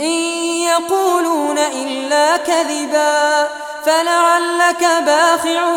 إن يقولون إلا كذبا فلعلك باخع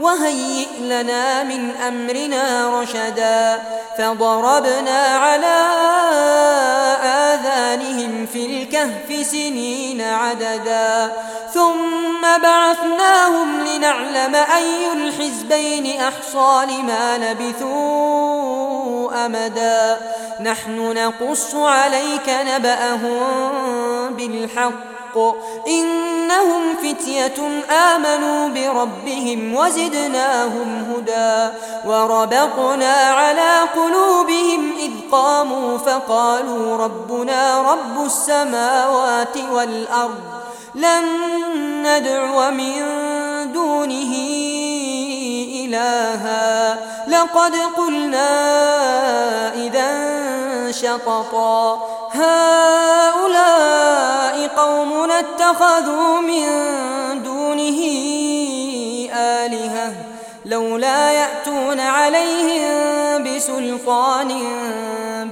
وهيئ لنا من أمرنا رشدا فضربنا على آذانهم في الكهف سنين عددا ثم بعثناهم لنعلم أي الحزبين أحصى لما لبثوا أمدا نحن نقص عليك نبأهم بالحق إنهم فتية آمنوا بربهم وزدناهم هدى. وربطنا على قلوبهم إذ قاموا فقالوا ربنا رب السماوات والأرض لن ندعو من دونه إلها. لقد قلنا إذا شططا. هؤلاء قومنا اتخذوا من دونه آلهة لولا يأتون عليهم بسلطان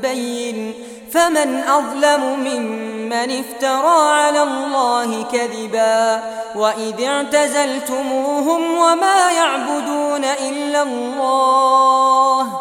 بين. فمن أظلم ممن افترى على الله كذبا وإذ اعتزلتموهم وما يعبدون إلا الله.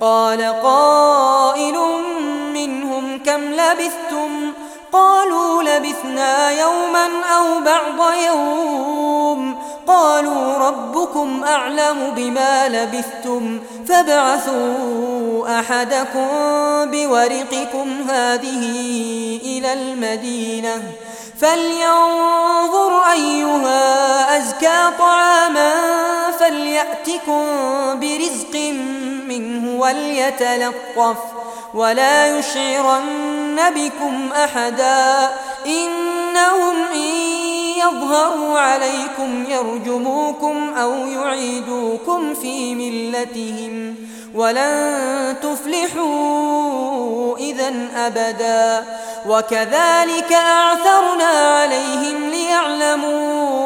قال قائل منهم كم لبثتم؟ قالوا لبثنا يوما أو بعض يوم. قالوا ربكم أعلم بما لبثتم. فابعثوا أحدكم بورقكم هذه إلى المدينة. فلينظر أيها أزكى طعاما فليأتكم برزق منه وليتلطف ولا يشعرن بكم أحدا إنهم إن يظهروا عليكم يرجموكم أو يعيدوكم في ملتهم ولن تفلحوا إذا أبدا وكذلك أعثرنا عليهم ليعلموا أن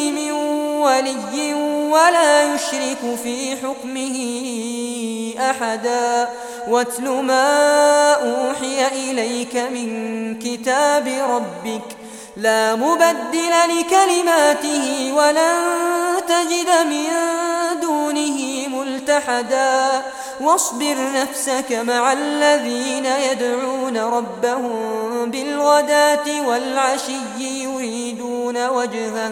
ولي ولا يشرك في حكمه أحدا. واتل ما أوحي إليك من كتاب ربك. لا مبدل لكلماته ولن تجد من دونه ملتحدا. واصبر نفسك مع الذين يدعون ربهم بالغداة والعشي يريدون وجهه.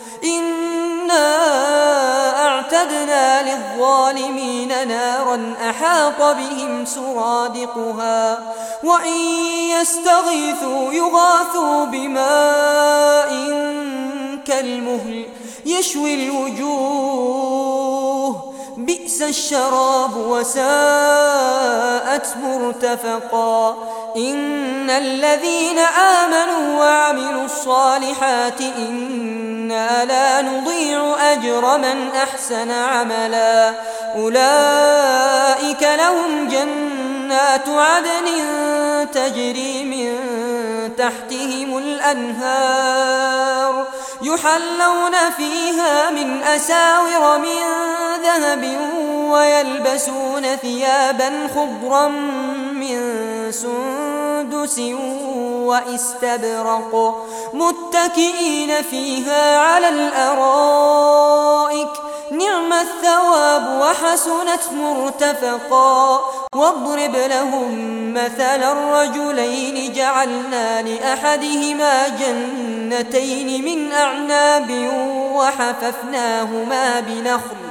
إنا أعتدنا للظالمين نارا أحاط بهم سرادقها وإن يستغيثوا يغاثوا بماء كالمهل يشوي الوجوه بئس الشراب وساءت مرتفقا إن الذين آمنوا وعملوا الصالحات لا نضيع أجر من أحسن عملا. أولئك لهم جنات عدن تجري من تحتهم الأنهار. يحلون فيها من أساور من ذهب ويلبسون ثيابا خضرا من سندس واستبرق متكئين فيها على الأرائك. نعم الثواب وحسنت مرتفقا. واضرب لهم مثل الرجلين. جعلنا لأحدهما جنتين من أعناب وحففناهما بنخل.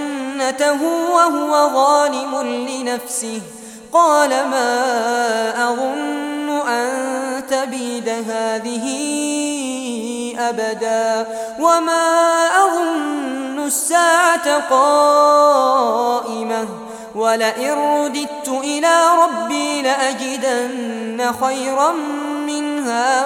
جنته وهو ظالم لنفسه قال ما أظن أن تبيد هذه أبدا وما أظن الساعة قائمة ولئن رددت إلى ربي لأجدن خيرا منها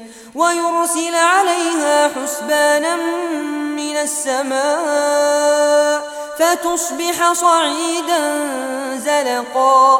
ويرسل عليها حسبانا من السماء فتصبح صعيدا زلقا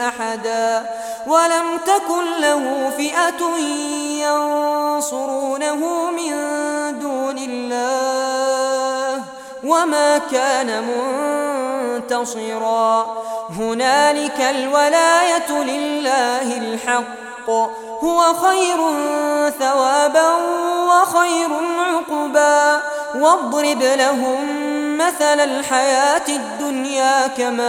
أحدا ولم تكن له فئة ينصرونه من دون الله وما كان منتصرا. هنالك الولاية لله الحق. هو خير ثوابا وخير عقبا. واضرب لهم مثل الحياة الدنيا كماء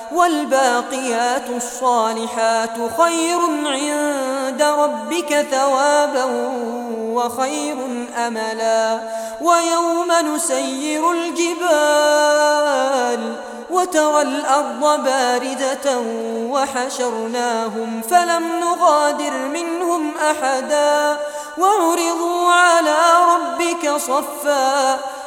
والباقيات الصالحات خير عند ربك ثوابا وخير أملا. ويوم نسير الجبال وترى الأرض باردة وحشرناهم فلم نغادر منهم أحدا. وعرضوا على ربك صفا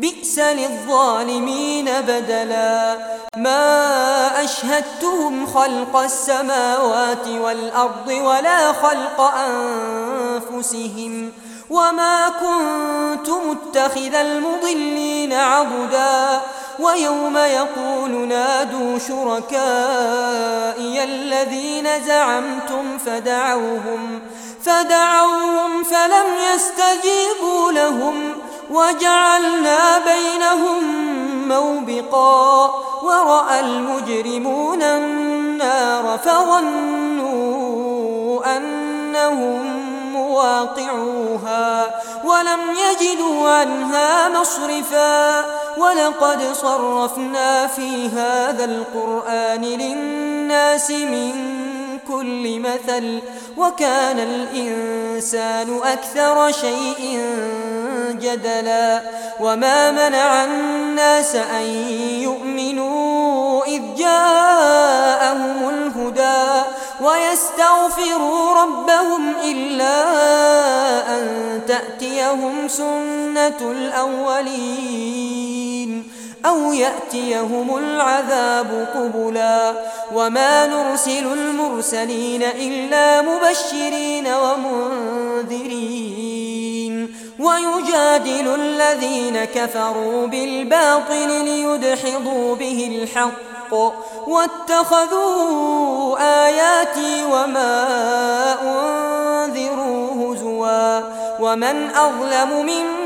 بئس للظالمين بدلا. ما أشهدتهم خلق السماوات والأرض ولا خلق أنفسهم وما كنت متخذ المضلين عبدا ويوم يقول نادوا شركائي الذين زعمتم فدعوهم فدعوهم فلم يستجيبوا لهم. وجعلنا بينهم موبقا ورأى المجرمون النار فظنوا أنهم مواقعوها ولم يجدوا عنها مصرفا ولقد صرفنا في هذا القرآن للناس من كل مثل وكان الإنسان أكثر شيء جدلا وما منع الناس أن يؤمنوا إذ جاءهم الهدى ويستغفروا ربهم إلا أن تأتيهم سنة الأولين. أو يأتيهم العذاب قبلا وما نرسل المرسلين إلا مبشرين ومنذرين ويجادل الذين كفروا بالباطل ليدحضوا به الحق واتخذوا آياتي وما أنذروا هزوا ومن أظلم ممن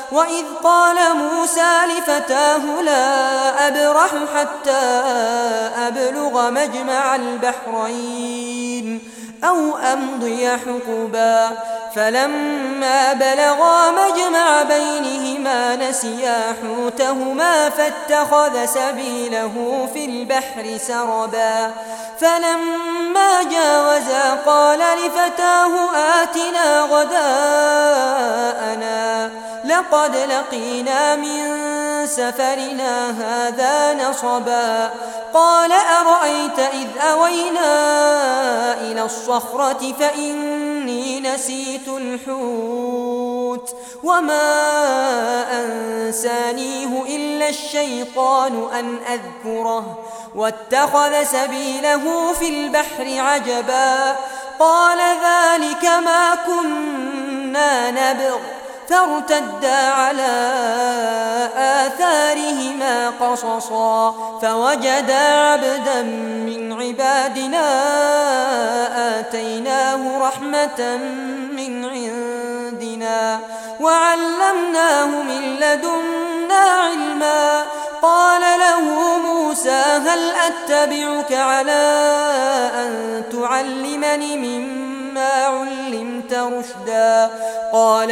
وإذ قال موسى لفتاه لا أبرح حتى أبلغ مجمع البحرين أو أمضي حقبا فلما بلغا مجمع بينهما نسيا حوتهما فاتخذ سبيله في البحر سربا. فلما جاوزا قال لفتاه آتنا غداءنا. لقد لقينا من سفرنا هذا نصبا. قال أرأيت إذ أوينا إلى الصخرة فإني نسيت الحوت. وما أنسانيه إلا الشيطان أن أذكره واتخذ سبيله في البحر عجبا قال ذلك ما كنا نبغ فارتدا على آثارهما قصصا فوجدا عبدا من عبادنا آتيناه رحمة من عندنا وعلمناه من لدنا علما. قال له موسى هل أتبعك على أن تعلمني مما علمت رشدا؟ قال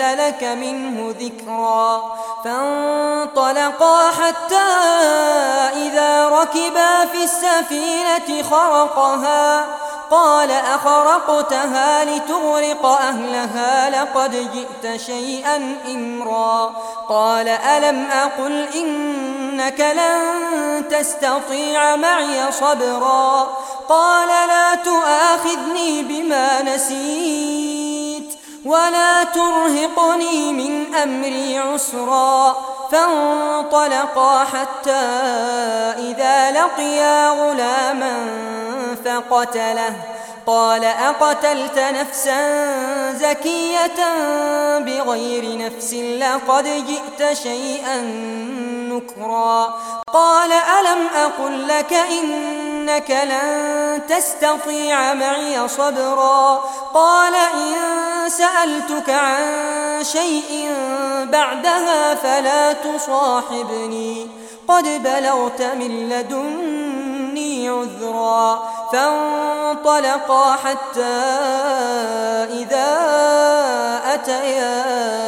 أحدث لك منه ذكرا. فانطلقا حتى إذا ركبا في السفينة خرقها. قال أخرقتها لتغرق أهلها لقد جئت شيئا إمرا. قال ألم أقل إنك لن تستطيع معي صبرا؟ قال لا تؤاخذني بما نسيت. ولا ترهقني من أمري عسرا. فانطلقا حتى إذا لقيا غلاما فقتله. قال أقتلت نفسا زكية بغير نفس لقد جئت شيئا نكرا. قال ألم أقل لك إنك لن تستطيع معي صبرا. قال إن سألتك عن شيء بعدها فلا تصاحبني. قد بلغت من لدني عذرا. فانطلقا حتى إذا أتيا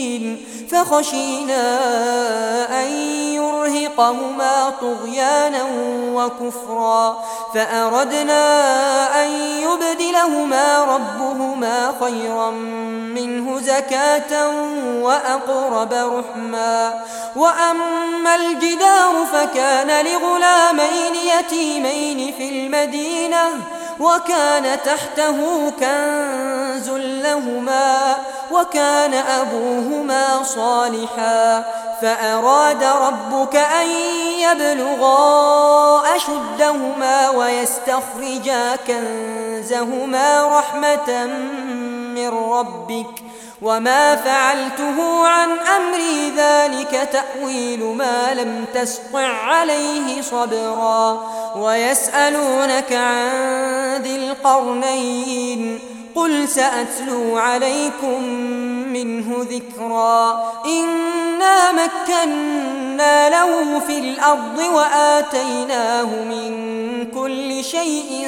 فخشينا أن يرهقهما طغيانا وكفرا فأردنا أن يبدلهما ربهما خيرا منه زكاة وأقرب رحما وأما الجدار فكان لغلامين يتيمين في المدينة وكان تحته كنز لهما وكان أبوهما صالحا فأراد ربك أن يبلغا أشدهما ويستخرجا كنزهما رحمة من ربك وما فعلته عن أمري ذلك تأويل ما لم تسطع عليه صبرا ويسألونك عن ذي القرنين قل سأتلو عليكم منه ذكرا. إنا مكنا له في الأرض وآتيناه من كل شيء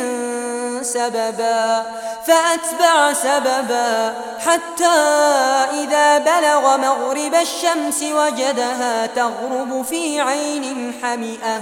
سببا. فأتبع سببا حتى إذا بلغ مغرب الشمس وجدها تغرب في عين حمئة.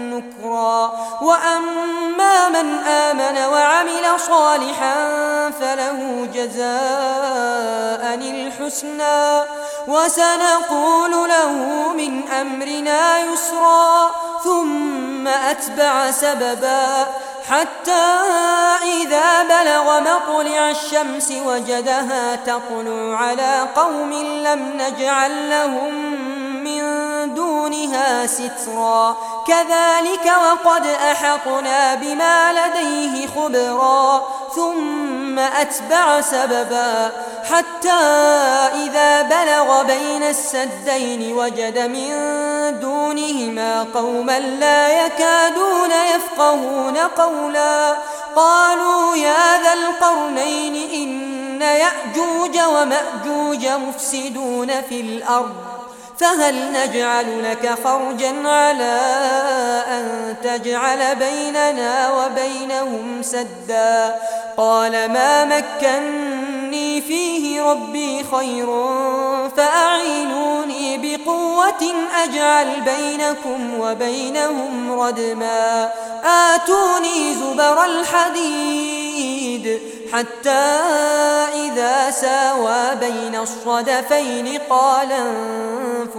نكرا وأما من آمن وعمل صالحا فله جزاء الحسنى. وسنقول له من أمرنا يسرا. ثم أتبع سببا. حتى إذا بلغ مطلع الشمس وجدها تطلع على قوم لم نجعل لهم من دونها سترا. كذلك وقد أحطنا بما لديه خبرا ثم أتبع سببا. حتى إذا بلغ بين السدين وجد من دونهما قوما لا يكادون يفقهون قولا. قالوا يا ذا القرنين إن يأجوج ومأجوج مفسدون في الأرض. فهل نجعل لك خرجا على أن تجعل بيننا وبينهم سدا؟ قال ما مكني فيه ربي خير فأعينوني بقوة أجعل بينكم وبينهم ردما. آتوني زبر الحديد حتى إذا ساوى بين الصدفين قال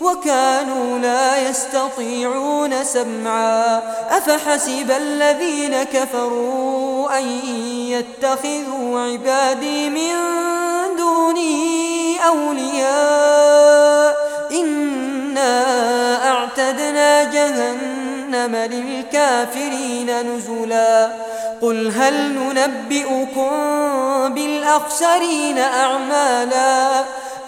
وكانوا لا يستطيعون سمعا. أفحسب الذين كفروا أن يتخذوا عبادي من دوني أولياء؟ إنا أعتدنا جهنم للكافرين نزلا. قل هل ننبئكم بالأخسرين أعمالا؟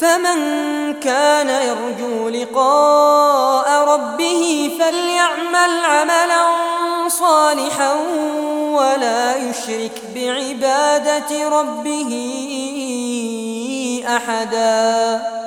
فمن كان يرجو لقاء ربه فليعمل عملا صالحا ولا يشرك بعبادة ربه أحداً.